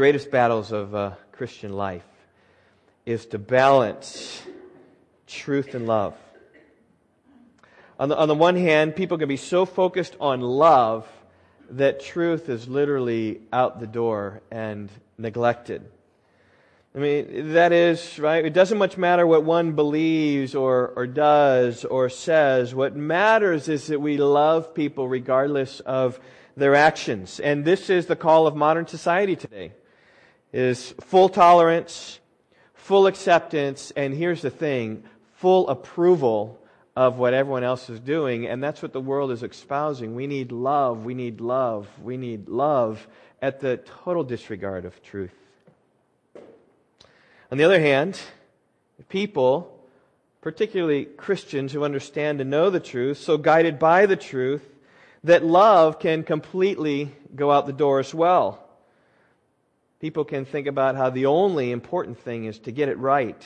greatest battles of uh, Christian life is to balance truth and love. On the, on the one hand, people can be so focused on love that truth is literally out the door and neglected. I mean, that is, right? It doesn't much matter what one believes or, or does or says. What matters is that we love people regardless of their actions. And this is the call of modern society today. Is full tolerance, full acceptance, and here's the thing, full approval of what everyone else is doing. And that's what the world is espousing. We need love, we need love, we need love at the total disregard of truth. On the other hand, people, particularly Christians who understand and know the truth, so guided by the truth, that love can completely go out the door as well. People can think about how the only important thing is to get it right.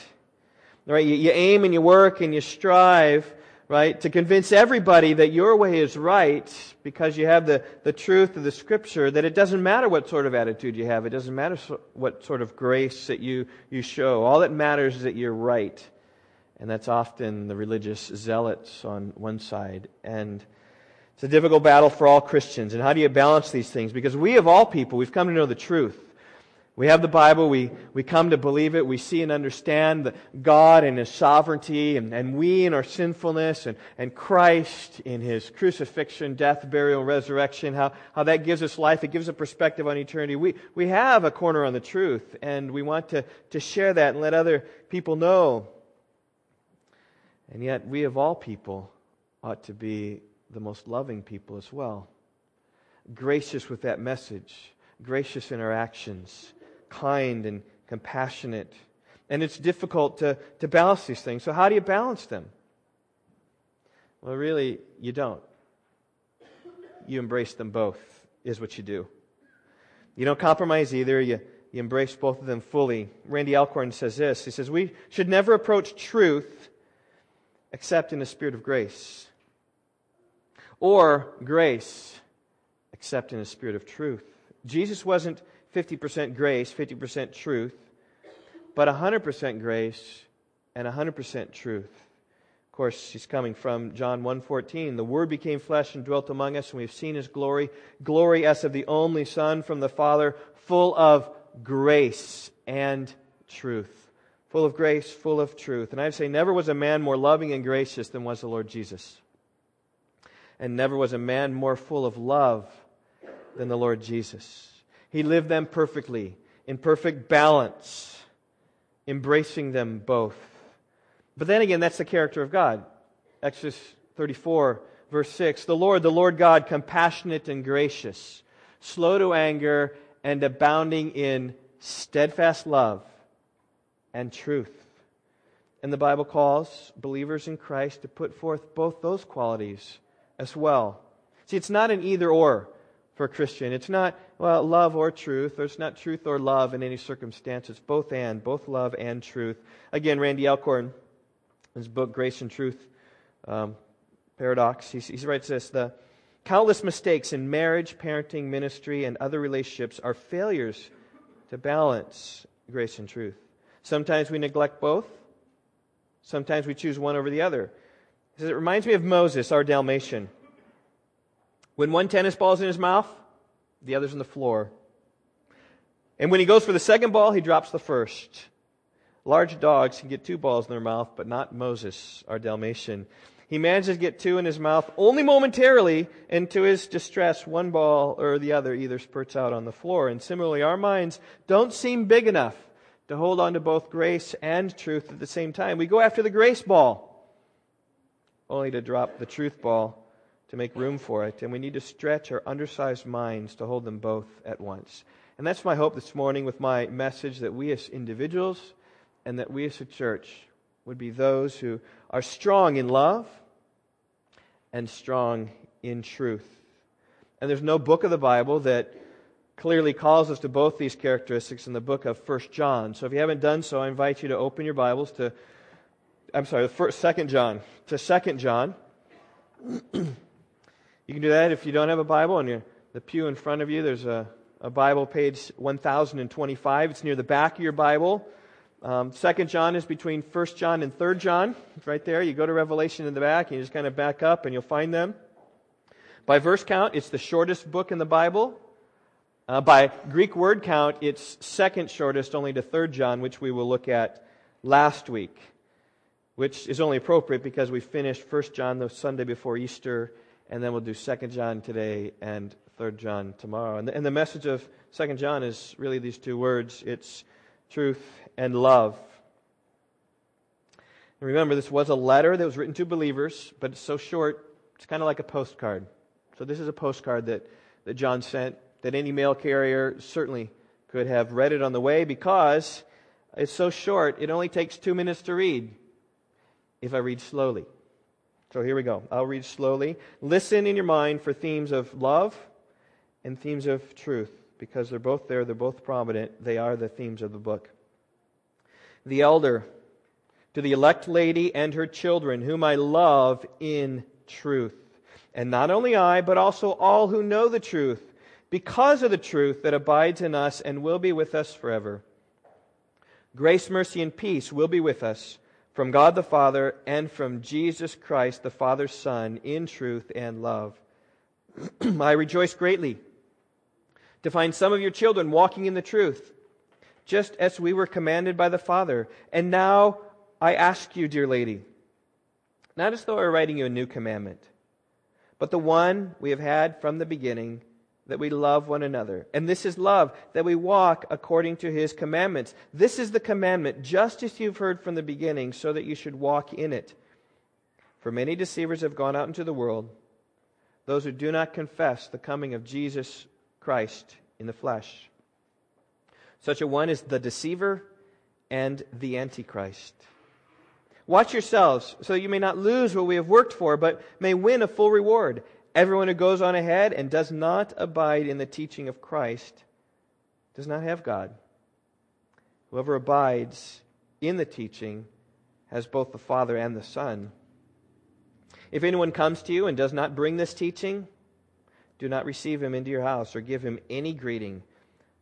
Right? You, you aim and you work and you strive right? To convince everybody that your way is right because you have the, the truth of the scripture, that it doesn't matter what sort of attitude you have. It doesn't matter what sort of grace that you, you show. All that matters is that you're right. And that's often the religious zealots on one side. And it's a difficult battle for all Christians. And how do you balance these things? Because we, of all people, we've come to know the truth. We have the Bible, we, we come to believe it, we see and understand God and His sovereignty, and, and we in our sinfulness, and, and Christ in His crucifixion, death, burial, resurrection, how, how that gives us life. It gives a perspective on eternity. We, we have a corner on the truth, and we want to, to share that and let other people know. And yet, we of all people ought to be the most loving people as well. Gracious with that message, gracious in our actions kind and compassionate. And it's difficult to, to balance these things. So, how do you balance them? Well, really, you don't. You embrace them both, is what you do. You don't compromise either. You, you embrace both of them fully. Randy Alcorn says this He says, We should never approach truth except in a spirit of grace, or grace except in a spirit of truth. Jesus wasn't 50% grace, 50% truth, but 100% grace and 100% truth. Of course, he's coming from John 1:14. The word became flesh and dwelt among us, and we've seen his glory, glory as of the only son from the Father, full of grace and truth. Full of grace, full of truth. And I'd say never was a man more loving and gracious than was the Lord Jesus. And never was a man more full of love than the Lord Jesus. He lived them perfectly, in perfect balance, embracing them both. But then again, that's the character of God. Exodus 34, verse 6 The Lord, the Lord God, compassionate and gracious, slow to anger, and abounding in steadfast love and truth. And the Bible calls believers in Christ to put forth both those qualities as well. See, it's not an either or for a Christian. It's not, well, love or truth, it's not truth or love in any circumstance. It's both and, both love and truth. Again, Randy Alcorn, in his book, Grace and Truth um, Paradox, he, he writes this The countless mistakes in marriage, parenting, ministry, and other relationships are failures to balance grace and truth. Sometimes we neglect both, sometimes we choose one over the other. He says, It reminds me of Moses, our Dalmatian. When one tennis ball is in his mouth, the other's on the floor. And when he goes for the second ball, he drops the first. Large dogs can get two balls in their mouth, but not Moses, our Dalmatian. He manages to get two in his mouth only momentarily, and to his distress, one ball or the other either spurts out on the floor. And similarly, our minds don't seem big enough to hold on to both grace and truth at the same time. We go after the grace ball, only to drop the truth ball to make room for it, and we need to stretch our undersized minds to hold them both at once. And that's my hope this morning with my message that we as individuals and that we as a church would be those who are strong in love and strong in truth. And there's no book of the Bible that clearly calls us to both these characteristics in the book of First John. So if you haven't done so, I invite you to open your Bibles to I'm sorry, the first, second John, to Second John. You can do that if you don't have a Bible and the pew in front of you, there's a a Bible, page 1025. It's near the back of your Bible. Um, Second John is between First John and Third John. It's right there. You go to Revelation in the back, and you just kind of back up, and you'll find them. By verse count, it's the shortest book in the Bible. Uh, by Greek word count, it's second shortest, only to Third John, which we will look at last week, which is only appropriate because we finished First John the Sunday before Easter, and then we'll do Second John today and Third John tomorrow. And the, and the message of Second John is really these two words: it's truth and love. And remember, this was a letter that was written to believers, but it's so short, it's kind of like a postcard. So this is a postcard that, that John sent that any mail carrier certainly could have read it on the way because it's so short, it only takes two minutes to read if I read slowly. So here we go. I'll read slowly. Listen in your mind for themes of love and themes of truth because they're both there, they're both prominent. They are the themes of the book. The elder, to the elect lady and her children, whom I love in truth. And not only I, but also all who know the truth because of the truth that abides in us and will be with us forever. Grace, mercy, and peace will be with us from God the Father and from Jesus Christ, the Father's Son, in truth and love. I rejoice greatly to find some of your children walking in the truth, just as we were commanded by the Father. And now I ask you, dear lady, not as though I were writing you a new commandment, but the one we have had from the beginning that we love one another. And this is love, that we walk according to his commandments. This is the commandment, just as you've heard from the beginning, so that you should walk in it. For many deceivers have gone out into the world, those who do not confess the coming of Jesus Christ in the flesh. Such a one is the deceiver and the antichrist. Watch yourselves, so you may not lose what we have worked for, but may win a full reward. Everyone who goes on ahead and does not abide in the teaching of Christ does not have God. Whoever abides in the teaching has both the Father and the Son. If anyone comes to you and does not bring this teaching, do not receive him into your house or give him any greeting,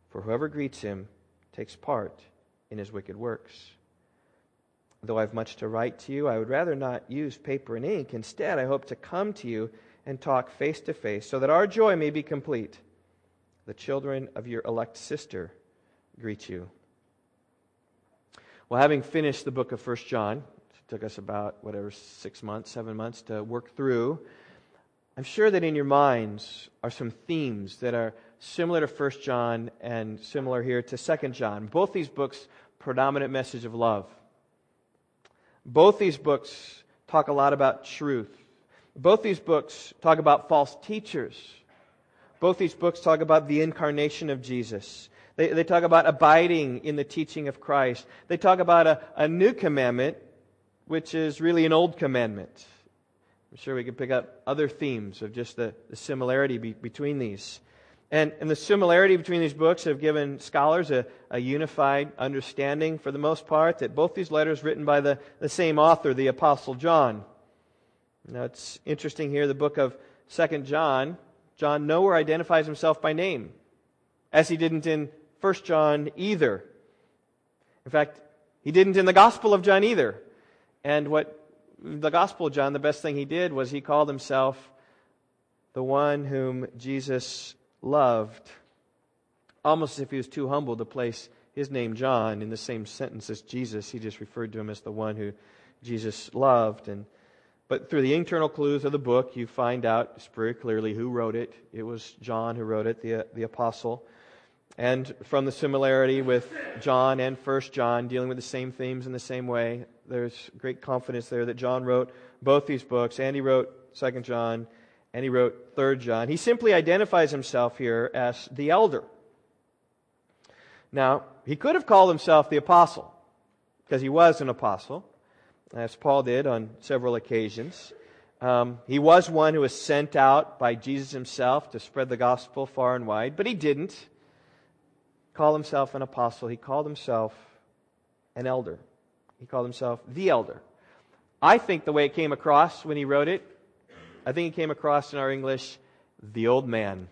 for whoever greets him takes part in his wicked works. Though I have much to write to you, I would rather not use paper and ink. Instead, I hope to come to you and talk face to face, so that our joy may be complete. The children of your elect sister greet you. Well, having finished the book of First John, it took us about, whatever, six months, seven months to work through. I'm sure that in your minds are some themes that are similar to First John and similar here to Second John. Both these books, predominant message of love. Both these books talk a lot about truth both these books talk about false teachers. Both these books talk about the incarnation of Jesus. They, they talk about abiding in the teaching of Christ. They talk about a, a new commandment, which is really an old commandment. I'm sure we could pick up other themes of just the, the similarity be, between these. And, and the similarity between these books have given scholars a, a unified understanding, for the most part, that both these letters written by the, the same author, the Apostle John. Now it's interesting here, the book of Second John, John nowhere identifies himself by name, as he didn't in First John either. In fact, he didn't in the Gospel of John either. And what the Gospel of John, the best thing he did was he called himself the one whom Jesus loved, almost as if he was too humble to place his name John in the same sentence as Jesus. He just referred to him as the one who Jesus loved. And but through the internal clues of the book, you find out very clearly who wrote it. It was John who wrote it, the, uh, the apostle. And from the similarity with John and First John, dealing with the same themes in the same way, there's great confidence there that John wrote both these books, and he wrote Second John, and he wrote Third John. He simply identifies himself here as the elder. Now, he could have called himself the apostle, because he was an apostle as Paul did on several occasions. Um, he was one who was sent out by Jesus himself to spread the gospel far and wide, but he didn't call himself an apostle. He called himself an elder. He called himself the elder. I think the way it came across when he wrote it, I think it came across in our English, the old man.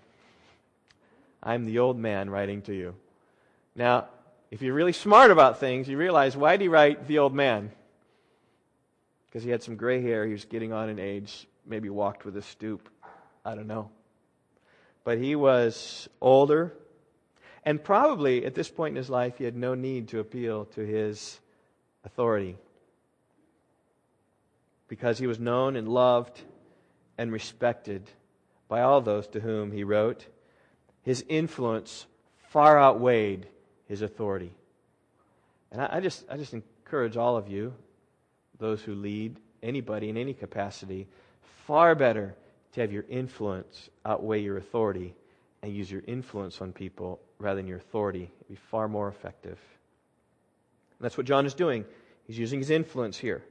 I'm the old man writing to you. Now, if you're really smart about things, you realize why did he write the old man? Because he had some gray hair, he was getting on in age, maybe walked with a stoop. I don't know. But he was older, and probably at this point in his life, he had no need to appeal to his authority because he was known and loved and respected by all those to whom he wrote. His influence far outweighed his authority. And I, just, I just encourage all of you, those who lead anybody in any capacity, far better to have your influence outweigh your authority and use your influence on people rather than your authority. It'd be far more effective. And that's what John is doing. He's using his influence here.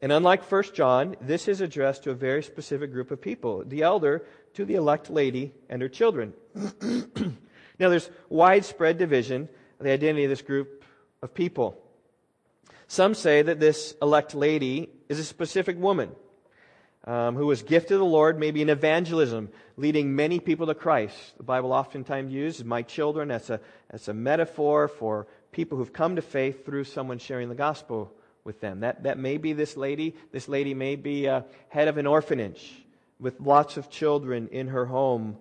And unlike 1 John, this is addressed to a very specific group of people the elder to the elect lady and her children. now, there's widespread division of the identity of this group of people. Some say that this elect lady is a specific woman um, who was gifted of the Lord, maybe in evangelism, leading many people to Christ. The Bible oftentimes uses my children as a, as a metaphor for people who've come to faith through someone sharing the gospel with them. That, that may be this lady. This lady may be uh, head of an orphanage with lots of children in her home,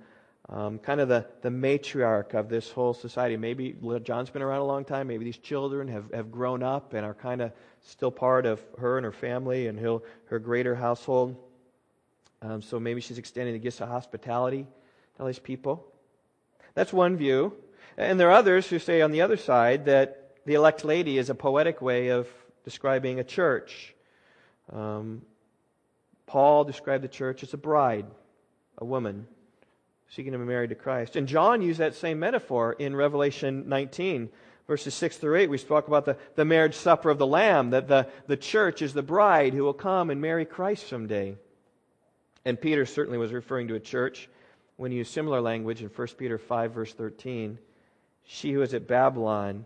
um, kind of the, the matriarch of this whole society. Maybe John's been around a long time. Maybe these children have, have grown up and are kind of still part of her and her family and her, her greater household. Um, so maybe she's extending the gifts of hospitality to all these people. That's one view. And there are others who say on the other side that the elect lady is a poetic way of describing a church. Um, Paul described the church as a bride, a woman seeking to be married to Christ. And John used that same metaphor in Revelation 19, verses 6 through 8. We spoke about the, the marriage supper of the Lamb, that the, the church is the bride who will come and marry Christ someday. And Peter certainly was referring to a church when he used similar language in 1 Peter 5, verse 13. She who is at Babylon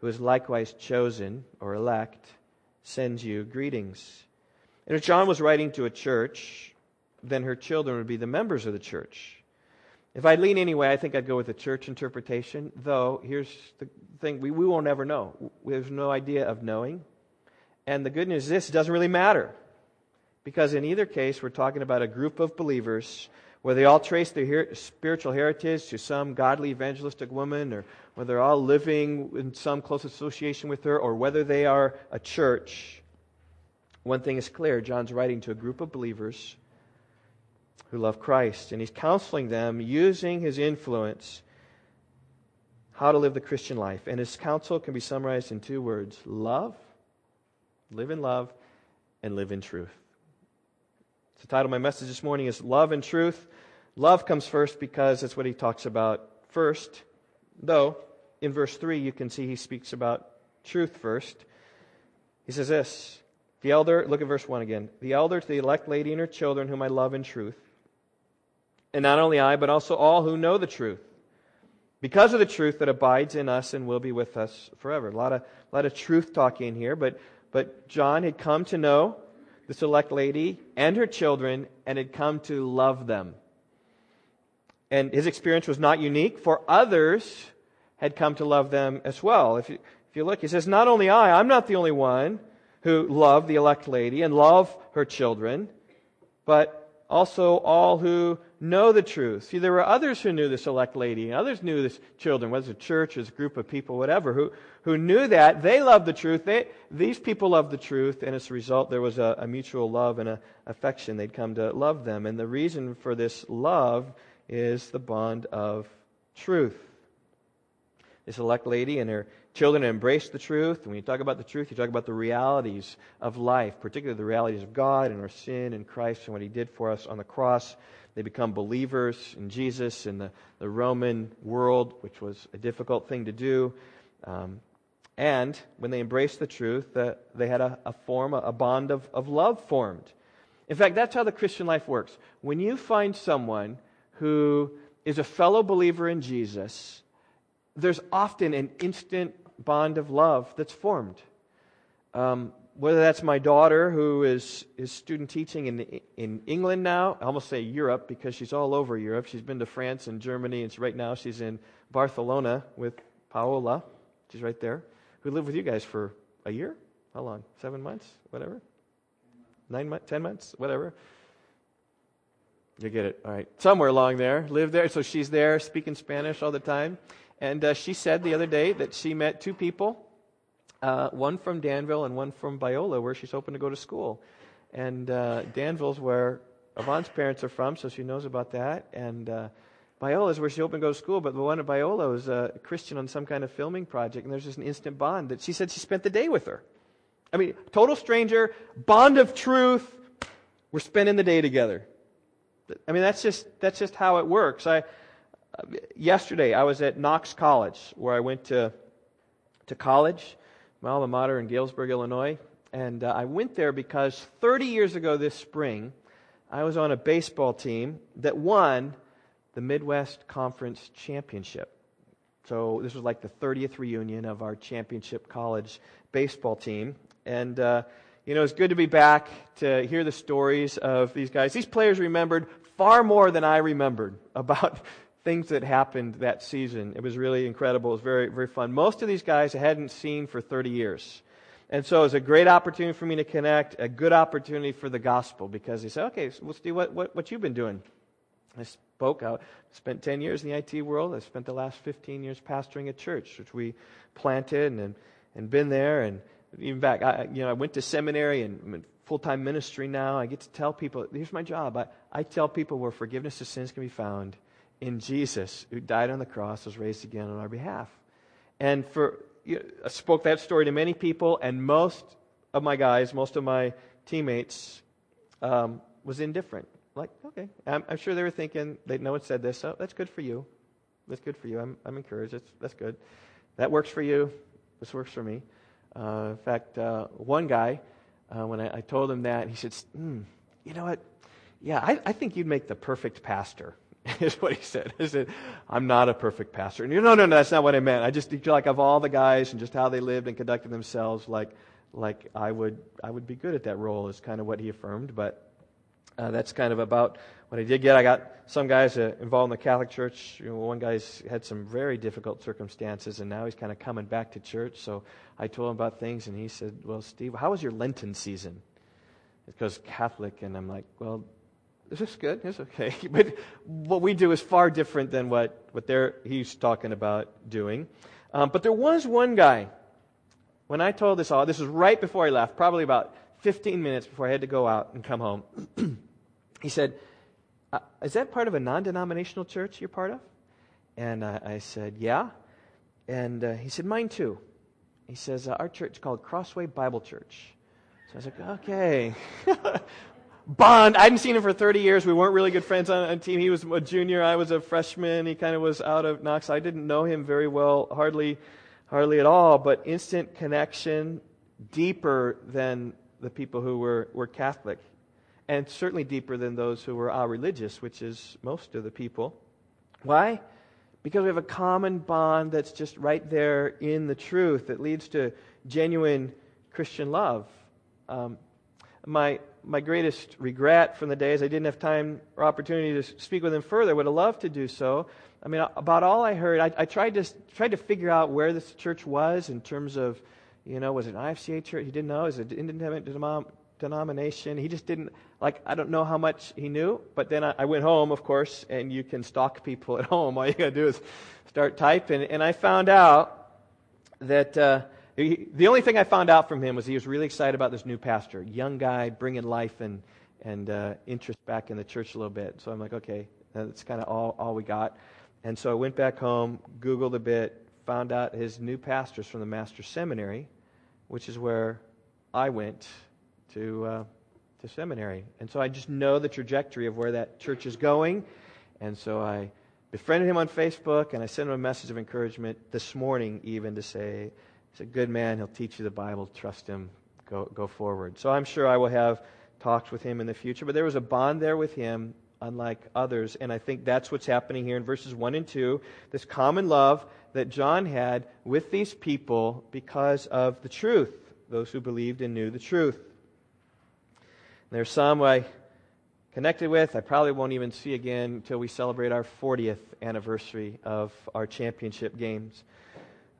who is likewise chosen or elect, sends you greetings. And if John was writing to a church, then her children would be the members of the church. If I'd lean anyway, I think I'd go with the church interpretation, though here's the thing we, we won't ever know. There's no idea of knowing. And the good news is this it doesn't really matter. Because in either case, we're talking about a group of believers where they all trace their her- spiritual heritage to some godly evangelistic woman, or whether they're all living in some close association with her, or whether they are a church, one thing is clear John's writing to a group of believers who love Christ, and he's counseling them using his influence how to live the Christian life. And his counsel can be summarized in two words love, live in love, and live in truth. The title of my message this morning is Love and Truth. Love comes first because that's what he talks about first. Though, in verse 3, you can see he speaks about truth first. He says this The elder, look at verse 1 again. The elder to the elect lady and her children, whom I love in truth. And not only I, but also all who know the truth. Because of the truth that abides in us and will be with us forever. A lot of, a lot of truth talking here, but, but John had come to know the elect lady and her children and had come to love them. And his experience was not unique, for others had come to love them as well. If you, if you look, he says, Not only I, I'm not the only one who love the elect lady and love her children, but also all who know the truth. See, there were others who knew this elect lady, and others knew this children, whether it's a church, or a group of people, whatever, who, who knew that. They loved the truth. They, these people loved the truth, and as a result, there was a, a mutual love and a affection. They'd come to love them. And the reason for this love is the bond of truth. This elect lady and her children embraced the truth. When you talk about the truth, you talk about the realities of life, particularly the realities of God and our sin and Christ and what He did for us on the cross. They become believers in Jesus in the, the Roman world, which was a difficult thing to do. Um, and when they embraced the truth, uh, they had a, a form, a, a bond of, of love formed. In fact, that's how the Christian life works. When you find someone who is a fellow believer in Jesus, there's often an instant bond of love that's formed. Um, whether that's my daughter who is, is student teaching in, in England now, I almost say Europe because she's all over Europe. She's been to France and Germany, and right now she's in Barcelona with Paola. She's right there. Who lived with you guys for a year? How long? Seven months? Whatever? Nine months? Ten months? Whatever. You get it. All right. Somewhere along there. Lived there. So she's there speaking Spanish all the time. And uh, she said the other day that she met two people uh, one from Danville and one from Biola, where she's hoping to go to school. And uh, Danville's where Yvonne's parents are from, so she knows about that. And uh, Biola is where she's hoping to go to school, but the one at Biola is a Christian on some kind of filming project, and there's just an instant bond that she said she spent the day with her. I mean, total stranger, bond of truth. We're spending the day together. I mean, that's just that's just how it works. I yesterday I was at Knox College, where I went to to college, my alma mater in Galesburg, Illinois. And uh, I went there because 30 years ago this spring, I was on a baseball team that won the Midwest Conference Championship. So this was like the 30th reunion of our championship college baseball team. And, uh, you know, it's good to be back to hear the stories of these guys. These players remembered far more than I remembered about things that happened that season. It was really incredible. It was very, very fun. Most of these guys I hadn't seen for 30 years. And so it was a great opportunity for me to connect, a good opportunity for the gospel because they said, okay, so Steve, what, what, what you've been doing? I spoke. out, spent 10 years in the IT world. I spent the last 15 years pastoring a church, which we planted and, and been there. And even back, I, you know, I went to seminary and I'm in full-time ministry now. I get to tell people, here's my job. I, I tell people where forgiveness of sins can be found in Jesus, who died on the cross, was raised again on our behalf. And for you know, I spoke that story to many people, and most of my guys, most of my teammates, um, was indifferent. Like, okay, I'm, I'm, sure they were thinking, no one said this, so that's good for you. That's good for you. I'm, I'm encouraged. That's, that's good. That works for you. This works for me. Uh, in fact, uh, one guy, uh, when I, I, told him that, he said, mm, "You know what? Yeah, I, I think you'd make the perfect pastor." is what he said. He said, I'm not a perfect pastor. And you no, no, no, that's not what I meant. I just feel like of all the guys and just how they lived and conducted themselves, like, like I would, I would be good at that role is kind of what he affirmed. But uh, that's kind of about what I did get. I got some guys uh, involved in the Catholic Church. You know, one guy's had some very difficult circumstances, and now he's kind of coming back to church. So I told him about things, and he said, "Well, Steve, how was your Lenten season?" Because Catholic, and I'm like, "Well, this good. It's okay. But what we do is far different than what, what they're, he's talking about doing. Um, but there was one guy, when I told this all, this was right before I left, probably about 15 minutes before I had to go out and come home. he said, uh, Is that part of a non denominational church you're part of? And uh, I said, Yeah. And uh, he said, Mine too. He says, uh, Our church is called Crossway Bible Church. So I was like, Okay. bond. I hadn't seen him for 30 years. We weren't really good friends on a team. He was a junior. I was a freshman. He kind of was out of Knox. I didn't know him very well, hardly, hardly at all. But instant connection, deeper than the people who were, were Catholic, and certainly deeper than those who were uh, religious, which is most of the people. Why? Because we have a common bond that's just right there in the truth that leads to genuine Christian love. Um, my my greatest regret from the days I didn't have time or opportunity to speak with him further. Would have loved to do so. I mean, about all I heard, I, I tried to tried to figure out where this church was in terms of, you know, was it an IFCA church? He didn't know. Is it an independent denomination? He just didn't like. I don't know how much he knew. But then I, I went home, of course, and you can stalk people at home. All you got to do is start typing, and I found out that. Uh, he, the only thing I found out from him was he was really excited about this new pastor, young guy, bringing life and, and uh, interest back in the church a little bit. So I'm like, okay, that's kind of all, all we got. And so I went back home, Googled a bit, found out his new pastor's from the Master's Seminary, which is where I went to, uh, to seminary. And so I just know the trajectory of where that church is going. And so I befriended him on Facebook, and I sent him a message of encouragement this morning, even to say, He's a good man. He'll teach you the Bible. Trust him. Go, go forward. So I'm sure I will have talks with him in the future. But there was a bond there with him, unlike others. And I think that's what's happening here in verses 1 and 2. This common love that John had with these people because of the truth those who believed and knew the truth. There's some I connected with, I probably won't even see again until we celebrate our 40th anniversary of our championship games.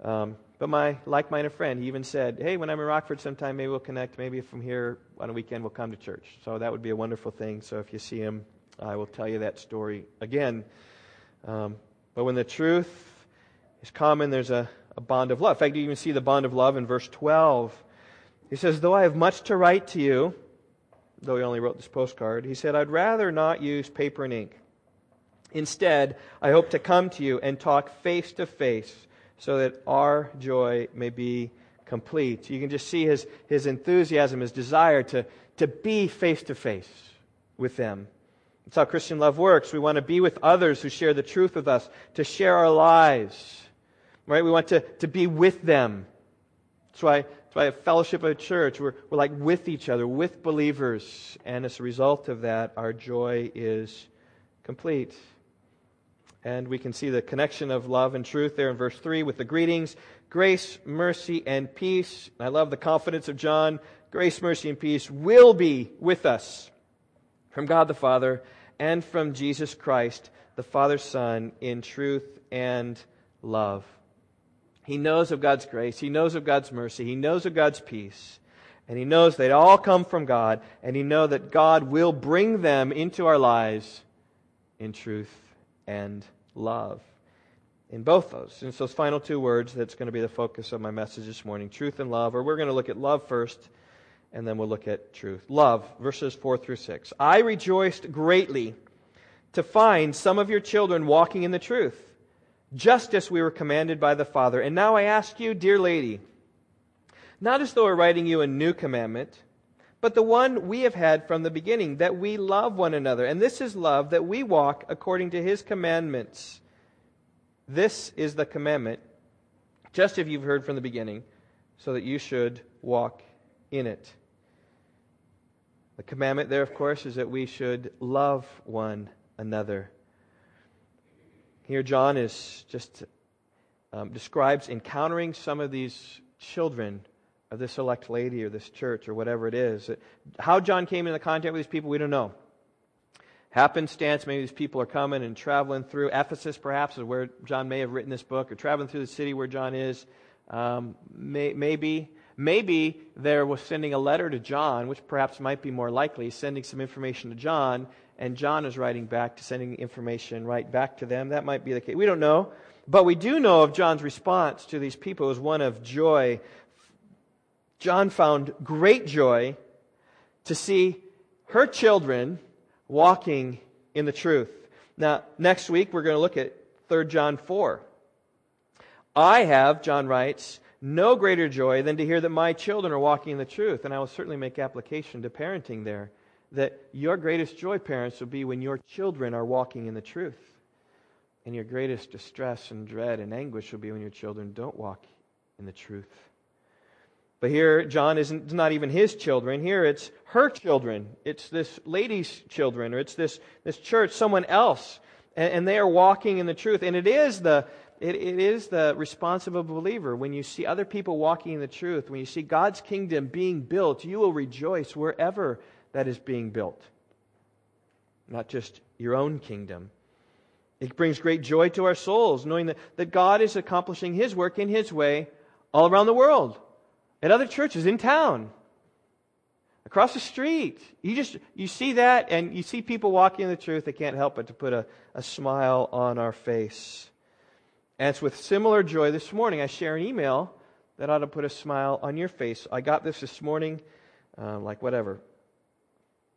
Um, but my like-minded friend, he even said, "Hey, when I'm in Rockford sometime, maybe we'll connect. Maybe from here on a weekend, we'll come to church." So that would be a wonderful thing. So if you see him, I will tell you that story again. Um, but when the truth is common, there's a, a bond of love. In fact, you even see the bond of love in verse 12. He says, "Though I have much to write to you." though he only wrote this postcard, he said, I'd rather not use paper and ink. Instead, I hope to come to you and talk face to face so that our joy may be complete. You can just see his, his enthusiasm, his desire to, to be face to face with them. That's how Christian love works. We want to be with others who share the truth with us, to share our lives. Right? We want to, to be with them. That's why that's why a fellowship of a church, we're, we're like with each other, with believers. And as a result of that, our joy is complete. And we can see the connection of love and truth there in verse 3 with the greetings grace, mercy, and peace. I love the confidence of John. Grace, mercy, and peace will be with us from God the Father and from Jesus Christ, the Father's Son, in truth and love. He knows of God's grace. He knows of God's mercy. He knows of God's peace. And he knows they all come from God. And he knows that God will bring them into our lives in truth and love. In both those. And those final two words that's going to be the focus of my message this morning truth and love. Or we're going to look at love first, and then we'll look at truth. Love, verses 4 through 6. I rejoiced greatly to find some of your children walking in the truth just as we were commanded by the Father. And now I ask you, dear lady, not as though we're writing you a new commandment, but the one we have had from the beginning, that we love one another. And this is love, that we walk according to his commandments. This is the commandment, just as you've heard from the beginning, so that you should walk in it. The commandment there, of course, is that we should love one another. Here, John is just um, describes encountering some of these children of this elect lady or this church or whatever it is. How John came into contact with these people, we don't know. Happenstance, maybe these people are coming and traveling through Ephesus, perhaps, is where John may have written this book, or traveling through the city where John is. Um, may, maybe, maybe there was sending a letter to John, which perhaps might be more likely, sending some information to John, and John is writing back to sending information right back to them. That might be the case. We don't know. But we do know of John's response to these people was one of joy. John found great joy to see her children walking in the truth. Now, next week we're going to look at 3 John 4. I have, John writes, no greater joy than to hear that my children are walking in the truth, and I will certainly make application to parenting there that your greatest joy, parents, will be when your children are walking in the truth. And your greatest distress and dread and anguish will be when your children don't walk in the truth. But here, John isn't not even his children. Here, it's her children. It's this lady's children, or it's this, this church, someone else. And, and they are walking in the truth. And it is the, it, it is the responsible believer. When you see other people walking in the truth, when you see God's kingdom being built, you will rejoice wherever that is being built, not just your own kingdom. It brings great joy to our souls knowing that, that God is accomplishing His work in His way all around the world, at other churches, in town, across the street. You just you see that and you see people walking in the truth, they can't help but to put a, a smile on our face. And it's with similar joy this morning I share an email that ought to put a smile on your face. I got this this morning, uh, like whatever,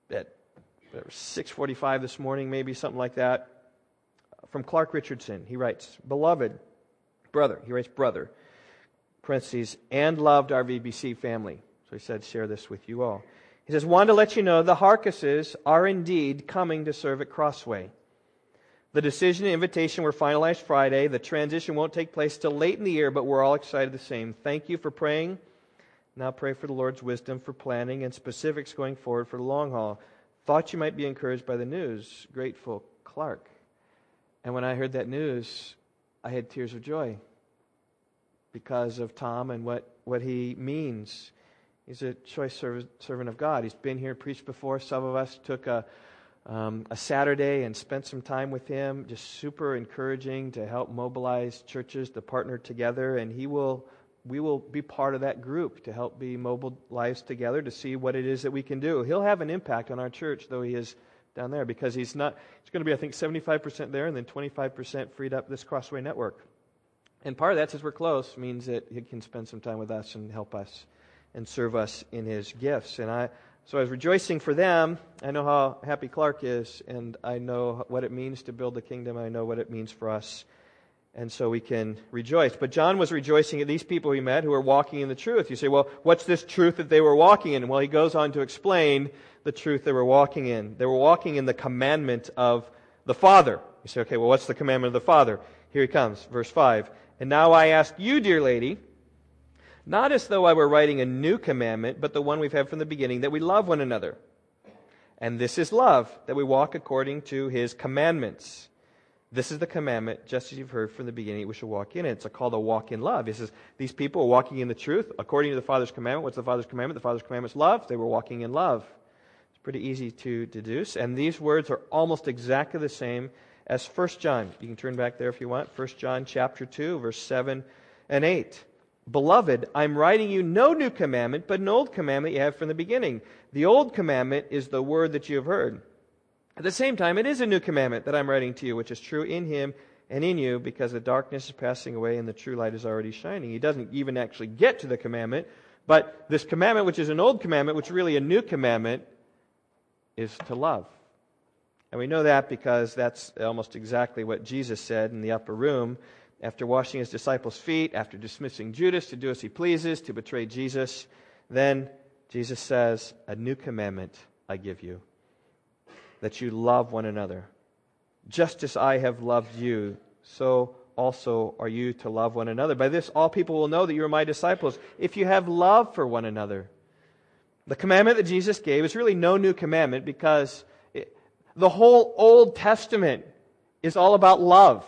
at 6:45 this morning, maybe something like that, from Clark Richardson. He writes, "Beloved brother," he writes, "brother," parentheses, and loved our VBC family. So he said, "Share this with you all." He says, wanted to let you know the Harkises are indeed coming to serve at Crossway." The decision and invitation were finalized Friday. The transition won't take place till late in the year, but we're all excited the same. Thank you for praying now pray for the Lord's wisdom for planning and specifics going forward for the long haul. Thought you might be encouraged by the news. Grateful, Clark. And when I heard that news, I had tears of joy because of Tom and what, what he means. He's a choice servant of God. He's been here, preached before. Some of us took a, um, a Saturday and spent some time with him. Just super encouraging to help mobilize churches to partner together. And he will, we will be part of that group to help be mobilized together to see what it is that we can do. He'll have an impact on our church, though he is down there, because he's not. It's going to be, I think, 75% there and then 25% freed up this Crossway network. And part of that, since we're close, means that he can spend some time with us and help us and serve us in his gifts. And I, so I was rejoicing for them. I know how happy Clark is, and I know what it means to build the kingdom. I know what it means for us. And so we can rejoice. But John was rejoicing at these people he met who were walking in the truth. You say, well, what's this truth that they were walking in? Well, he goes on to explain the truth they were walking in. They were walking in the commandment of the Father. You say, okay, well, what's the commandment of the Father? Here he comes, verse 5. And now I ask you, dear lady, not as though I were writing a new commandment, but the one we've had from the beginning, that we love one another. And this is love, that we walk according to his commandments. This is the commandment, just as you've heard from the beginning, we should walk in it. It's a call to walk in love. He says, These people are walking in the truth according to the Father's commandment. What's the Father's commandment? The Father's commandment is love. They were walking in love. It's pretty easy to deduce. And these words are almost exactly the same as 1 John. You can turn back there if you want. 1 John chapter 2, verse 7 and 8. Beloved, I'm writing you no new commandment, but an old commandment you have from the beginning. The old commandment is the word that you have heard. At the same time, it is a new commandment that I'm writing to you, which is true in him and in you, because the darkness is passing away and the true light is already shining. He doesn't even actually get to the commandment, but this commandment, which is an old commandment, which is really a new commandment, is to love. And we know that because that's almost exactly what Jesus said in the upper room after washing his disciples' feet, after dismissing Judas to do as he pleases, to betray Jesus, then Jesus says, A new commandment I give you, that you love one another. Just as I have loved you, so also are you to love one another. By this, all people will know that you are my disciples, if you have love for one another. The commandment that Jesus gave is really no new commandment because the whole Old Testament is all about love.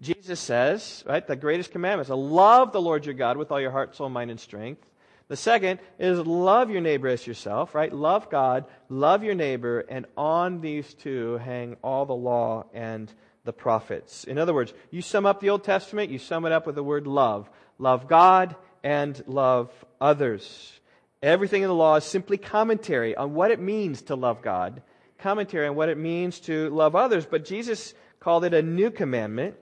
Jesus says, right, the greatest commandment is to love the Lord your God with all your heart, soul, mind, and strength. The second is love your neighbor as yourself, right? Love God, love your neighbor, and on these two hang all the law and the prophets. In other words, you sum up the Old Testament, you sum it up with the word love. Love God and love others. Everything in the law is simply commentary on what it means to love God, commentary on what it means to love others, but Jesus called it a new commandment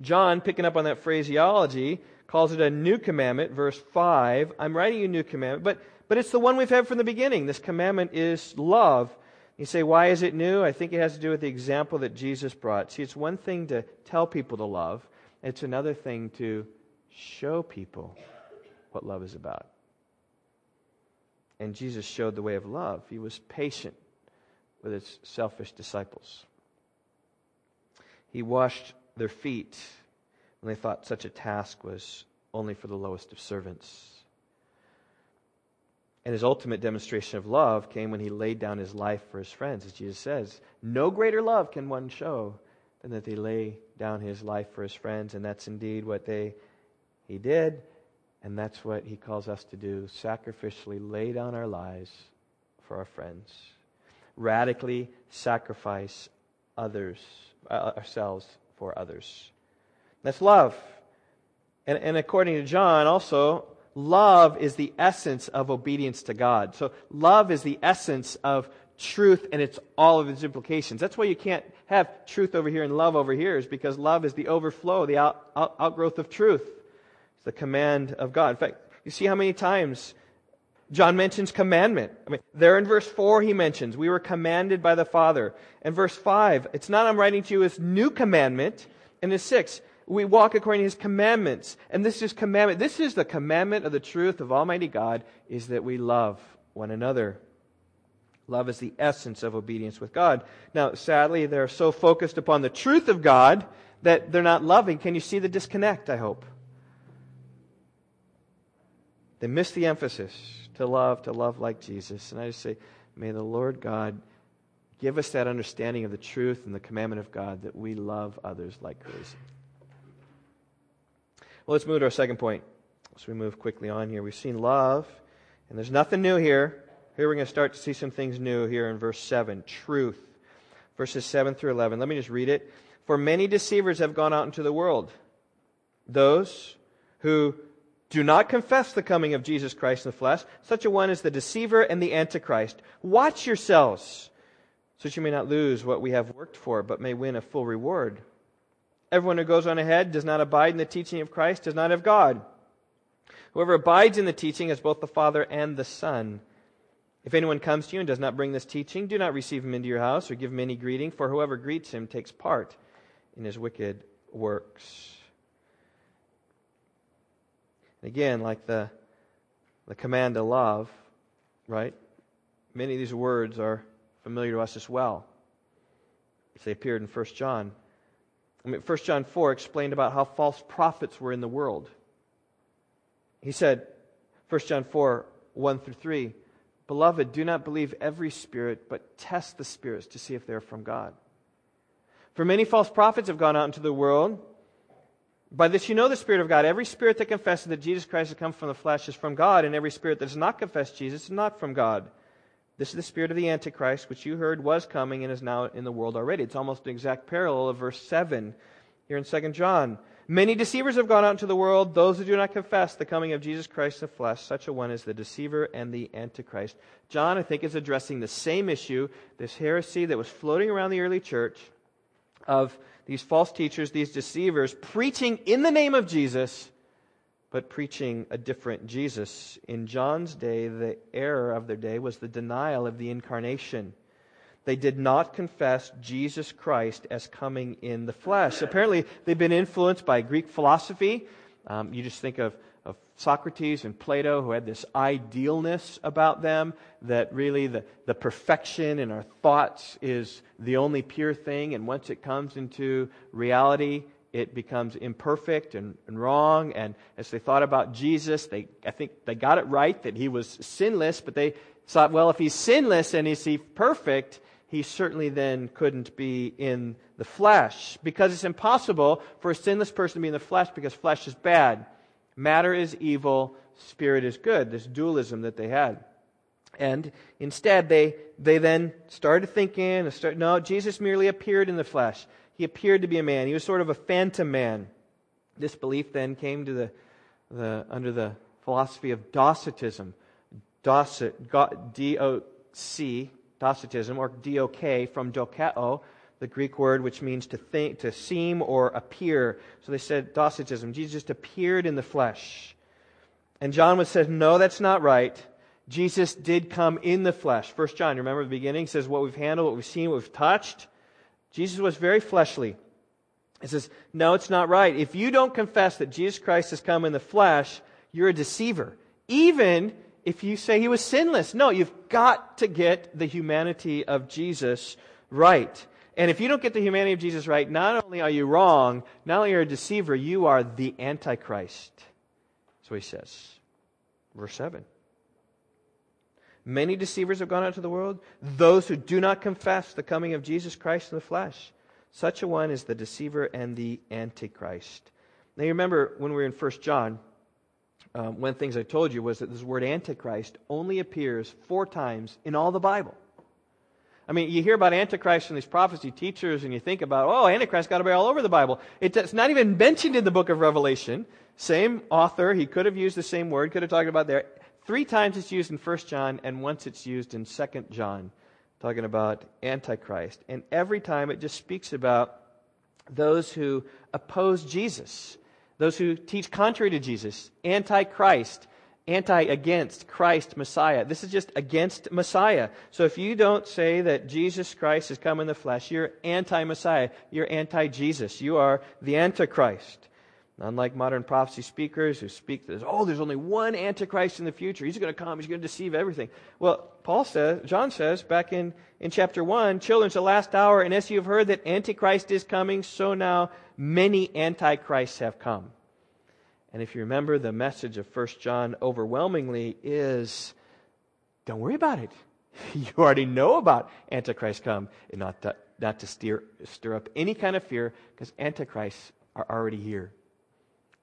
John, picking up on that phraseology, calls it a new commandment, verse 5. I'm writing you a new commandment, but, but it's the one we've had from the beginning. This commandment is love. You say, why is it new? I think it has to do with the example that Jesus brought. See, it's one thing to tell people to love, it's another thing to show people what love is about. And Jesus showed the way of love. He was patient with his selfish disciples. He washed their feet when they thought such a task was only for the lowest of servants. And his ultimate demonstration of love came when he laid down his life for his friends, as Jesus says. No greater love can one show than that they lay down his life for his friends, and that's indeed what they he did, and that's what he calls us to do, sacrificially lay down our lives for our friends. Radically sacrifice others, uh, ourselves for others. That's love. And, and according to John, also, love is the essence of obedience to God. So love is the essence of truth and it's all of its implications. That's why you can't have truth over here and love over here, is because love is the overflow, the out, out, outgrowth of truth. It's the command of God. In fact, you see how many times John mentions commandment. I mean, there in verse 4, he mentions, we were commanded by the Father. And verse 5, it's not I'm writing to you as new commandment. And in 6, we walk according to his commandments. And this is commandment. This is the commandment of the truth of Almighty God, is that we love one another. Love is the essence of obedience with God. Now, sadly, they're so focused upon the truth of God that they're not loving. Can you see the disconnect, I hope? They miss the emphasis to love, to love like Jesus. And I just say, may the Lord God give us that understanding of the truth and the commandment of God that we love others like crazy. Well, let's move to our second point. As we move quickly on here, we've seen love And there's nothing new here. Here we're going to start to see some things new here in verse 7 truth. Verses 7 through 11. Let me just read it. For many deceivers have gone out into the world. Those who do not confess the coming of Jesus Christ in the flesh. Such a one is the deceiver and the antichrist. Watch yourselves, so that you may not lose what we have worked for, but may win a full reward. Everyone who goes on ahead does not abide in the teaching of Christ, does not have God. Whoever abides in the teaching has both the Father and the Son. If anyone comes to you and does not bring this teaching, do not receive him into your house or give him any greeting, for whoever greets him takes part in his wicked works. Again, like the, the command to love, right? Many of these words are familiar to us as well. As they appeared in 1 John. I mean, 1 John 4 explained about how false prophets were in the world. He said, 1 John 4, 1 through 3, Beloved, do not believe every spirit, but test the spirits to see if they're from God. For many false prophets have gone out into the world. By this you know the Spirit of God. Every spirit that confesses that Jesus Christ has come from the flesh is from God, and every spirit that does not confess Jesus is not from God. This is the spirit of the Antichrist, which you heard was coming and is now in the world already. It's almost an exact parallel of verse 7 here in 2 John. Many deceivers have gone out into the world, those who do not confess the coming of Jesus Christ in the flesh. Such a one is the deceiver and the Antichrist. John, I think, is addressing the same issue, this heresy that was floating around the early church of these false teachers, these deceivers, preaching in the name of Jesus, but preaching a different Jesus. In John's day, the error of their day was the denial of the incarnation. They did not confess Jesus Christ as coming in the flesh. Apparently, they've been influenced by Greek philosophy. Um, you just think of of Socrates and Plato who had this idealness about them that really the, the perfection in our thoughts is the only pure thing, and once it comes into reality, it becomes imperfect and, and wrong. And as they thought about Jesus, they, I think they got it right that he was sinless, but they thought, well, if he's sinless and is he perfect, he certainly then couldn't be in the flesh because it's impossible for a sinless person to be in the flesh because flesh is bad. Matter is evil, spirit is good, this dualism that they had. And instead, they, they then started thinking, start, no, Jesus merely appeared in the flesh. He appeared to be a man. He was sort of a phantom man. This belief then came to the, the under the philosophy of Docetism. Docet, D-O-C, Docetism, or D-O-K, from dokeo, the Greek word which means to think, to seem or appear. So they said Docetism. Jesus just appeared in the flesh. And John would say, no, that's not right. Jesus did come in the flesh. First John, remember the beginning, says what we've handled, what we've seen, what we've touched. Jesus was very fleshly. He says, no, it's not right. If you don't confess that Jesus Christ has come in the flesh, you're a deceiver. Even if you say he was sinless. No, you've got to get the humanity of Jesus right. And if you don't get the humanity of Jesus right, not only are you wrong, not only are you a deceiver, you are the Antichrist. What he says. Verse 7. Many deceivers have gone out to the world, those who do not confess the coming of Jesus Christ in the flesh. Such a one is the deceiver and the Antichrist. Now, you remember when we were in 1 John, um, one of the things I told you was that this word Antichrist only appears four times in all the Bible. I mean, you hear about Antichrist and these prophecy teachers, and you think about, oh, Antichrist got to be all over the Bible. It's not even mentioned in the book of Revelation. Same author, he could have used the same word, could have talked about there. Three times it's used in 1 John, and once it's used in 2 John, talking about Antichrist. And every time it just speaks about those who oppose Jesus, those who teach contrary to Jesus, Antichrist, anti against Christ Messiah. This is just against Messiah. So if you don't say that Jesus Christ has come in the flesh, you're anti Messiah. You're anti Jesus. You are the Antichrist. Unlike modern prophecy speakers who speak this, oh, there's only one Antichrist in the future. He's going to come. He's going to deceive everything. Well, Paul says, John says back in, in chapter 1, children, it's the last hour, and as you have heard that Antichrist is coming, so now many Antichrists have come. And if you remember, the message of 1 John overwhelmingly is don't worry about it. You already know about Antichrist come, and not to, not to steer, stir up any kind of fear, because Antichrists are already here.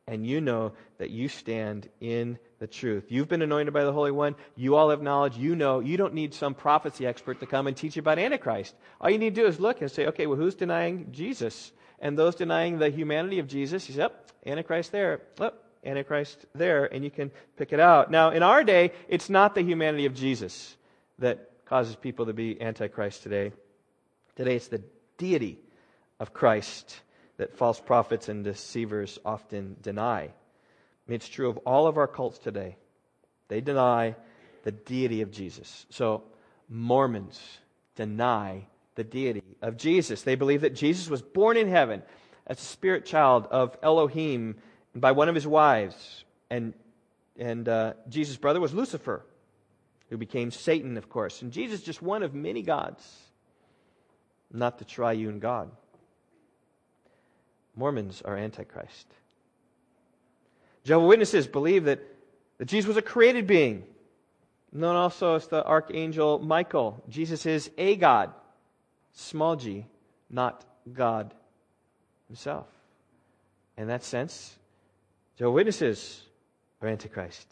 and you know that you stand in the truth. You've been anointed by the Holy One. You all have knowledge. You know. You don't need some prophecy expert to come and teach you about Antichrist. All you need to do is look and say, okay, well, who's denying Jesus? And those denying the humanity of Jesus, you say, Antichrist there. Oh, Antichrist there. And you can pick it out. Now, in our day, it's not the humanity of Jesus that causes people to be Antichrist today. Today, it's the deity of Christ that false prophets and deceivers often deny. I mean, it's true of all of our cults today. They deny the deity of Jesus. So, Mormons deny the deity of Jesus. They believe that Jesus was born in heaven as a spirit child of Elohim by one of his wives. And, and uh, Jesus' brother was Lucifer, who became Satan, of course. And Jesus just one of many gods, not the triune God. Mormons are Antichrist. Jehovah's Witnesses believe that, that Jesus was a created being, known also as the archangel Michael. Jesus is a God, small g, not God himself. In that sense, Jehovah's Witnesses are Antichrist.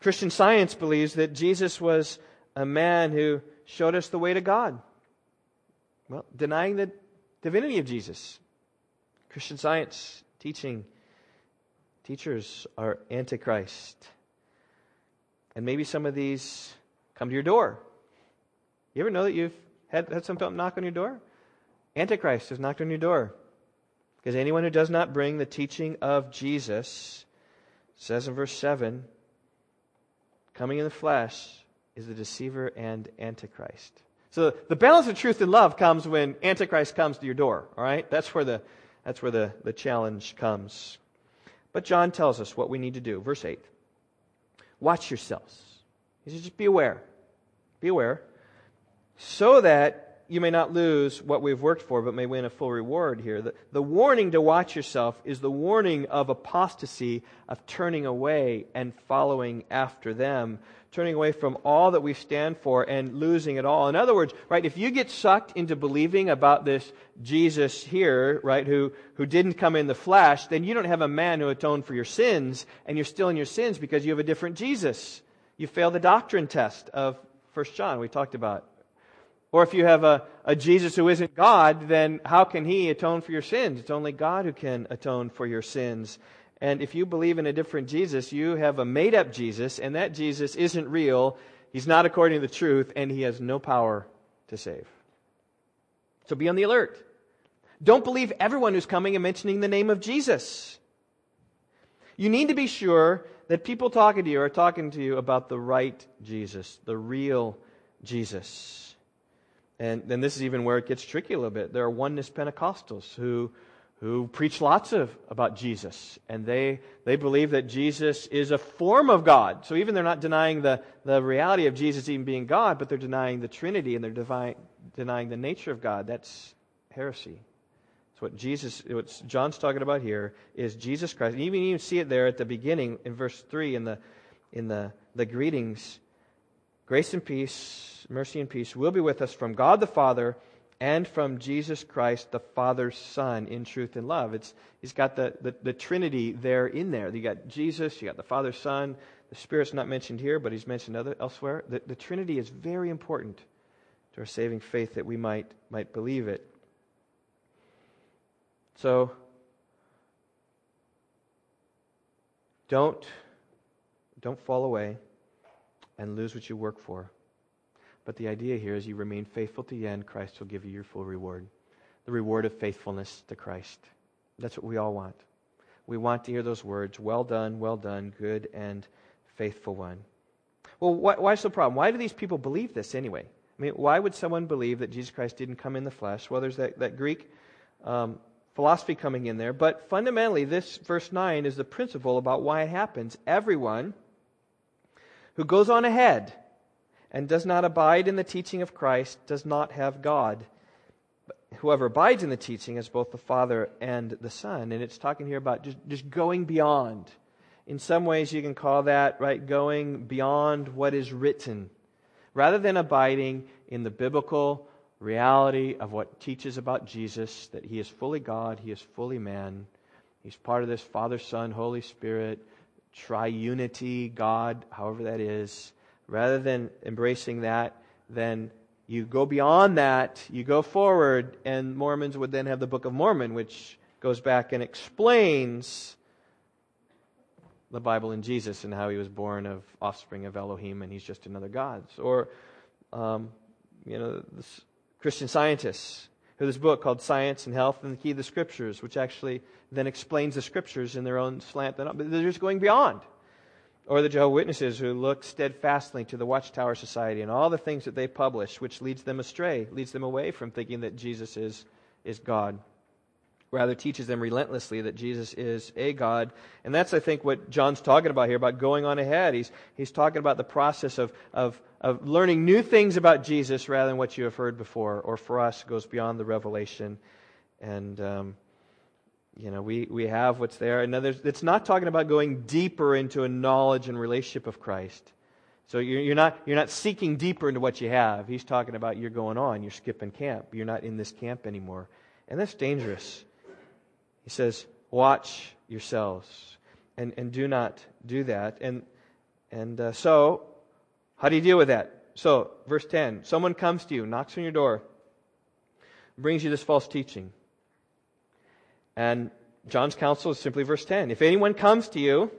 Christian science believes that Jesus was a man who showed us the way to God. Well, denying the divinity of Jesus. Christian science teaching teachers are antichrist. And maybe some of these come to your door. You ever know that you've had, had some knock on your door? Antichrist has knocked on your door. Because anyone who does not bring the teaching of Jesus, says in verse 7, coming in the flesh, is the deceiver and antichrist. So the balance of truth and love comes when Antichrist comes to your door, all right? That's where the, that's where the, the challenge comes. But John tells us what we need to do. Verse 8 Watch yourselves. He says, just be aware. Be aware. So that you may not lose what we've worked for, but may win a full reward here. The, the warning to watch yourself is the warning of apostasy, of turning away and following after them, turning away from all that we stand for and losing it all. In other words, right, if you get sucked into believing about this Jesus here, right, who, who didn't come in the flesh, then you don't have a man who atoned for your sins, and you're still in your sins because you have a different Jesus. You fail the doctrine test of 1 John we talked about or if you have a, a Jesus who isn't God, then how can he atone for your sins? It's only God who can atone for your sins. And if you believe in a different Jesus, you have a made up Jesus, and that Jesus isn't real. He's not according to the truth, and he has no power to save. So be on the alert. Don't believe everyone who's coming and mentioning the name of Jesus. You need to be sure that people talking to you are talking to you about the right Jesus, the real Jesus. And then this is even where it gets tricky a little bit. There are oneness Pentecostals who, who preach lots of about Jesus, and they, they believe that Jesus is a form of God. So even they're not denying the, the reality of Jesus even being God, but they're denying the Trinity and they're devi- denying the nature of God. That's heresy. So what Jesus, what John's talking about here is Jesus Christ. And even you see it there at the beginning in verse three in the in the, the greetings. Grace and peace, mercy and peace will be with us from God the Father and from Jesus Christ, the Father's Son, in truth and love. It's, he's got the, the, the Trinity there in there. You got Jesus, you got the Father, Son. The Spirit's not mentioned here, but he's mentioned other, elsewhere. The, the Trinity is very important to our saving faith that we might, might believe it. So, don't, don't fall away and lose what you work for. But the idea here is you remain faithful to the end, Christ will give you your full reward. The reward of faithfulness to Christ. That's what we all want. We want to hear those words, well done, well done, good and faithful one. Well, why, why's the problem? Why do these people believe this anyway? I mean, why would someone believe that Jesus Christ didn't come in the flesh? Well, there's that, that Greek um, philosophy coming in there. But fundamentally, this verse 9 is the principle about why it happens. Everyone who goes on ahead and does not abide in the teaching of Christ does not have God. Whoever abides in the teaching is both the Father and the Son. And it's talking here about just, just going beyond. In some ways, you can call that, right, going beyond what is written. Rather than abiding in the biblical reality of what teaches about Jesus, that he is fully God, he is fully man, He's part of this Father, Son, Holy Spirit, triunity, God, however that is. Rather than embracing that, then you go beyond that, you go forward, and Mormons would then have the Book of Mormon, which goes back and explains the Bible and Jesus and how he was born of offspring of Elohim and he's just another God. Or, um, you know, Christian scientists who this book called Science and Health and the Key to the Scriptures, which actually then explains the Scriptures in their own slant. But they're just going beyond. Or the Jehovah Witnesses who look steadfastly to the Watchtower Society and all the things that they publish, which leads them astray, leads them away from thinking that Jesus is, is God rather teaches them relentlessly that Jesus is a God. And that's, I think, what John's talking about here, about going on ahead. He's, he's talking about the process of, of, of learning new things about Jesus rather than what you have heard before, or for us, goes beyond the revelation. And, um, you know, we, we have what's there. And it's not talking about going deeper into a knowledge and relationship of Christ. So you're, you're, not, you're not seeking deeper into what you have. He's talking about you're going on. You're skipping camp. You're not in this camp anymore. And that's dangerous. He says, Watch yourselves and, and do not do that. And, and uh, so, how do you deal with that? So, verse 10 someone comes to you, knocks on your door, brings you this false teaching. And John's counsel is simply verse 10. If anyone comes to you,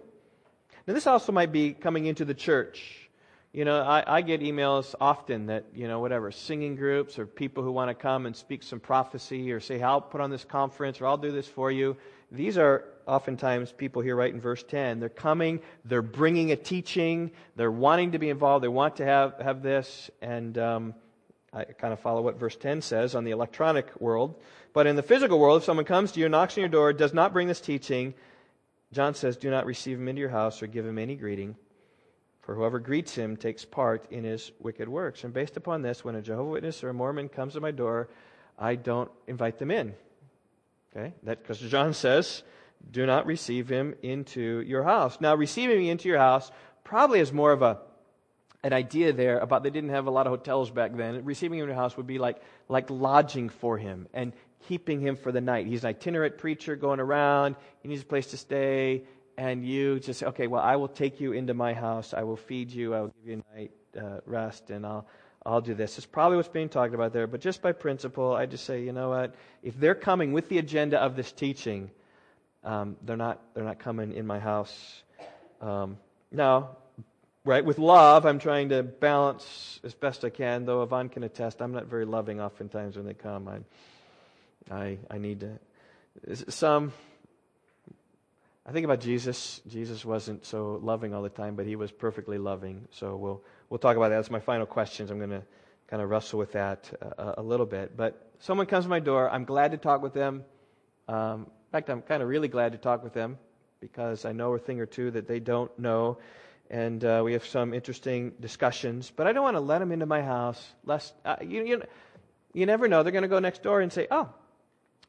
now this also might be coming into the church. You know, I, I, get emails often that, you know, whatever, singing groups or people who want to come and speak some prophecy or say, I'll put on this conference or I'll do this for you. These are oftentimes people here right in verse 10. They're coming, they're bringing a teaching, they're wanting to be involved, they want to have, have this. And um, I kind of follow what verse 10 says on the electronic world. But in the physical world, if someone comes to you, knocks on your door, does not bring this teaching, John says, do not receive him into your house or give him any greeting. For whoever greets him takes part in his wicked works. And based upon this, when a Jehovah Witness or a Mormon comes to my door, I don't invite them in. Okay? That because John says, do not receive him into your house. Now, receiving me into your house probably is more of a an idea there about they didn't have a lot of hotels back then. Receiving him in your house would be like like lodging for him and keeping him for the night. He's an itinerant preacher going around. He needs a place to stay and you just okay, well, I will take you into my house. I will feed you. I will give you a night uh, rest, and I'll, I'll do this. It's probably what's being talked about there, but just by principle, I just say, you know what? If they're coming with the agenda of this teaching, um, they're not they're not coming in my house. Um, now, right with love, I'm trying to balance as best I can. Though Yvonne can attest, I'm not very loving oftentimes when they come. I I I need to some I think about Jesus. Jesus wasn't so loving all the time, but he was perfectly loving. So we'll we'll talk about that. That's my final questions. I'm going to kind of wrestle with that uh, a little bit. But someone comes to my door. I'm glad to talk with them. Um, in fact, I'm kind of really glad to talk with them because I know a thing or two that they don't know, and uh, we have some interesting discussions. But I don't want to let them into my house. Lest uh, you, you you never know. They're going to go next door and say, "Oh."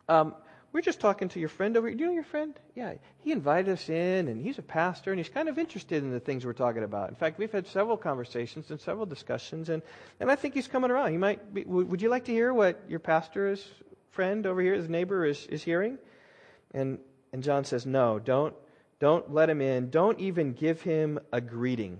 Um, we're just talking to your friend over here. Do you know your friend? Yeah, he invited us in, and he's a pastor, and he's kind of interested in the things we're talking about. In fact, we've had several conversations and several discussions, and, and I think he's coming around. He might be, would you like to hear what your pastor's friend over here, his neighbor, is, is hearing? And, and John says, no, don't, don't let him in. Don't even give him a greeting.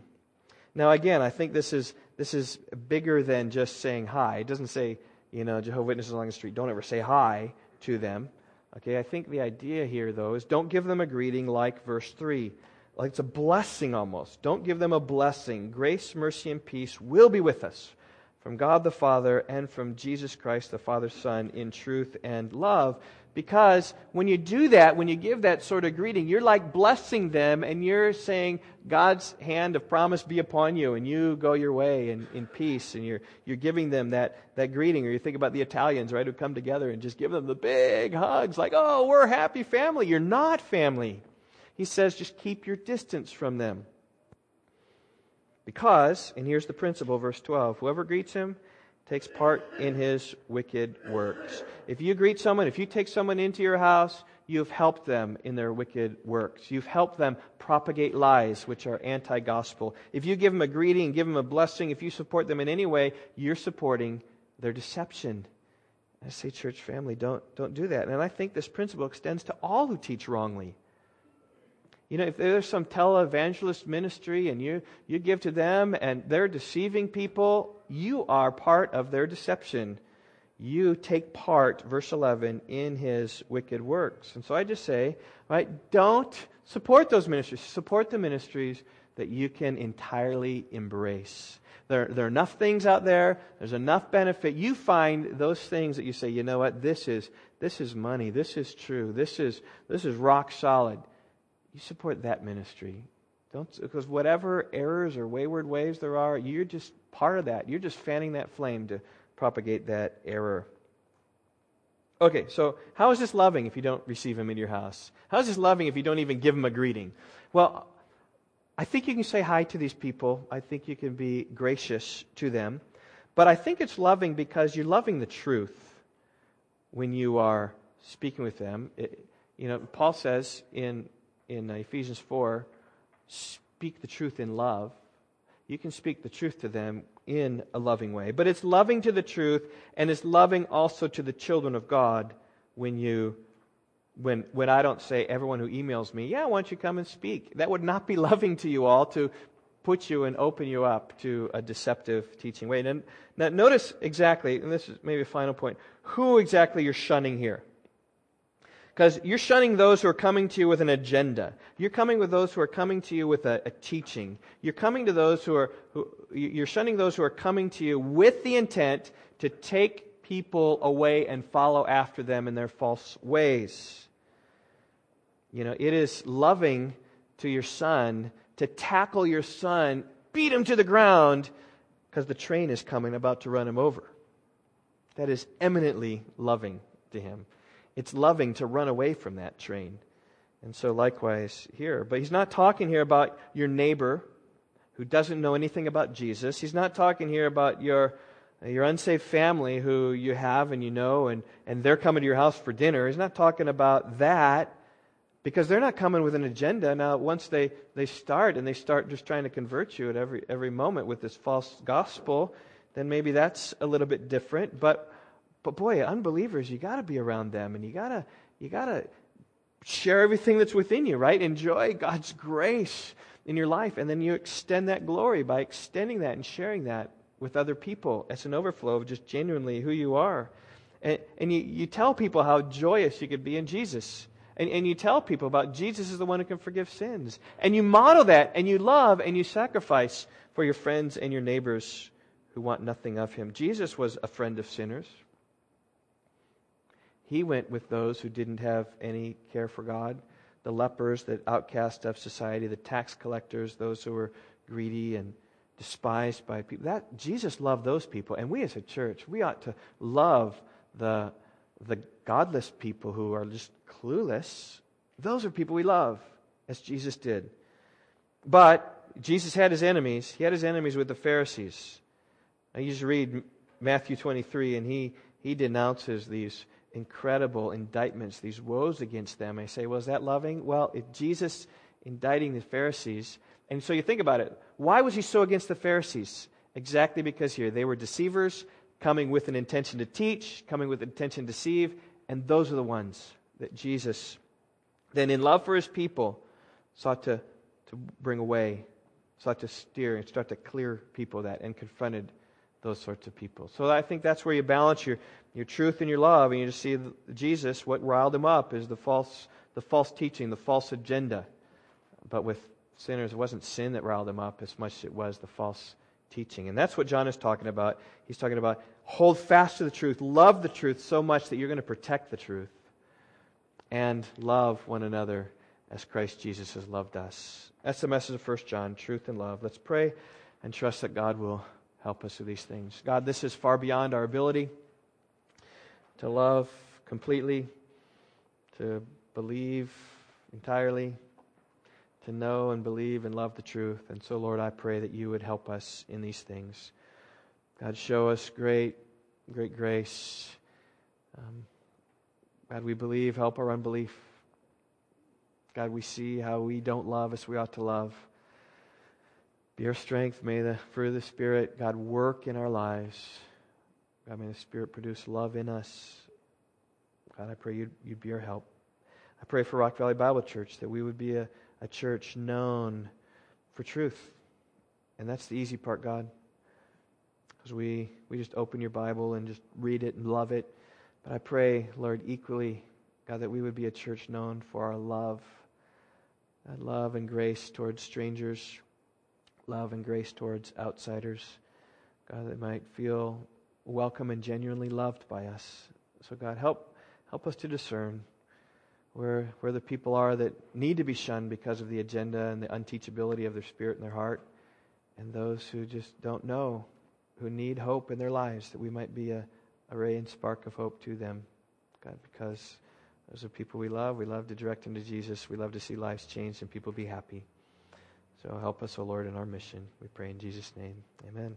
Now, again, I think this is, this is bigger than just saying hi. It doesn't say, you know, Jehovah Witnesses along the street, don't ever say hi to them. Okay, I think the idea here, though, is don't give them a greeting like verse 3. Like it's a blessing almost. Don't give them a blessing. Grace, mercy, and peace will be with us from God the Father and from Jesus Christ the Father's Son in truth and love. Because when you do that, when you give that sort of greeting, you're like blessing them and you're saying, God's hand of promise be upon you, and you go your way in, in peace, and you're, you're giving them that, that greeting. Or you think about the Italians, right, who come together and just give them the big hugs, like, oh, we're happy family. You're not family. He says, just keep your distance from them. Because, and here's the principle, verse 12 whoever greets him takes part in his wicked works. If you greet someone, if you take someone into your house, you've helped them in their wicked works. You've helped them propagate lies, which are anti gospel. If you give them a greeting, give them a blessing, if you support them in any way, you're supporting their deception. I say, church family, don't, don't do that. And I think this principle extends to all who teach wrongly. You know, if there's some televangelist ministry and you, you give to them and they're deceiving people, you are part of their deception. You take part, verse 11, in his wicked works. And so I just say, right, don't support those ministries. Support the ministries that you can entirely embrace. There, there are enough things out there. There's enough benefit. You find those things that you say, you know what, this is, this is money. This is true. This is, this is rock solid. You support that ministry. Don't, because whatever errors or wayward ways there are, you're just part of that. You're just fanning that flame to propagate that error. Okay, so how is this loving if you don't receive him in your house? How is this loving if you don't even give him a greeting? Well, I think you can say hi to these people. I think you can be gracious to them. But I think it's loving because you're loving the truth when you are speaking with them. It, you know, Paul says in, in uh, Ephesians 4 speak the truth in love. You can speak the truth to them in a loving way. But it's loving to the truth, and it's loving also to the children of God when you when, when I don't say everyone who emails me, yeah, why don't you come and speak? That would not be loving to you all to put you and open you up to a deceptive teaching way. And now notice exactly, and this is maybe a final point, who exactly you're shunning here. Because you're shunning those who are coming to you with an agenda. You're coming with those who are coming to you with a, a teaching. You're coming to those who are, who, you're shunning those who are coming to you with the intent to take people away and follow after them in their false ways. You know, it is loving to your son to tackle your son, beat him to the ground because the train is coming about to run him over. That is eminently loving to him. It's loving to run away from that train. And so, likewise, here. But he's not talking here about your neighbor who doesn't know anything about Jesus. He's not talking here about your, your unsaved family who you have and you know, and, and they're coming to your house for dinner. He's not talking about that because they're not coming with an agenda. Now, once they, they start and they start just trying to convert you at every, every moment with this false gospel, then maybe that's a little bit different. But, but boy, unbelievers, you got to be around them and you got to you got to share everything that's within you, right? Enjoy God's grace in your life. And then you extend that glory by extending that and sharing that with other people as an overflow of just genuinely who you are. And, and you, you tell people how joyous you could be in Jesus and, and you tell people about Jesus is the one who can forgive sins. And you model that, and you love, and you sacrifice for your friends and your neighbors who want nothing of him. Jesus was a friend of sinners. He went with those who didn't have any care for God the lepers, the outcast of society, the tax collectors, those who were greedy and despised by people. That Jesus loved those people, and we as a church, we ought to love the the godless people who are just clueless, those are people we love, as Jesus did. But Jesus had his enemies. He had his enemies with the Pharisees. I used to read Matthew 23, and he, he denounces these incredible indictments, these woes against them. I say, well, is that loving? Well, if Jesus indicting the Pharisees, and so you think about it, why was he so against the Pharisees? Exactly because here they were deceivers, coming with an intention to teach, coming with intention to deceive, and those are the ones that Jesus, then in love for his people, sought to, to bring away, sought to steer and start to clear people that and confronted those sorts of people. So I think that's where you balance your, your truth and your love, and you just see Jesus, what riled him up is the false, the false teaching, the false agenda. But with sinners, it wasn't sin that riled him up as much as it was the false teaching. And that's what John is talking about. He's talking about hold fast to the truth, love the truth so much that you're going to protect the truth, and love one another as Christ Jesus has loved us. That's the message of 1 John truth and love. Let's pray and trust that God will help us with these things. God, this is far beyond our ability to love completely, to believe entirely to know and believe and love the truth. And so, Lord, I pray that you would help us in these things. God, show us great, great grace. Um, God, we believe, help our unbelief. God, we see how we don't love as we ought to love. Our strength. May the fruit of the Spirit, God, work in our lives. God, may the Spirit produce love in us. God, I pray you'd, you'd be our help. I pray for Rock Valley Bible Church that we would be a, a church known for truth. And that's the easy part, God. Because we, we just open your Bible and just read it and love it. But I pray, Lord, equally, God, that we would be a church known for our love. That love and grace towards strangers, love and grace towards outsiders. God, that might feel welcome and genuinely loved by us. So, God, help, help us to discern where, where the people are that need to be shunned because of the agenda and the unteachability of their spirit and their heart, and those who just don't know, who need hope in their lives, that we might be a, a ray and spark of hope to them. God, because those are people we love. We love to direct them to Jesus. We love to see lives changed and people be happy. So help us, O Lord, in our mission. We pray in Jesus' name. Amen.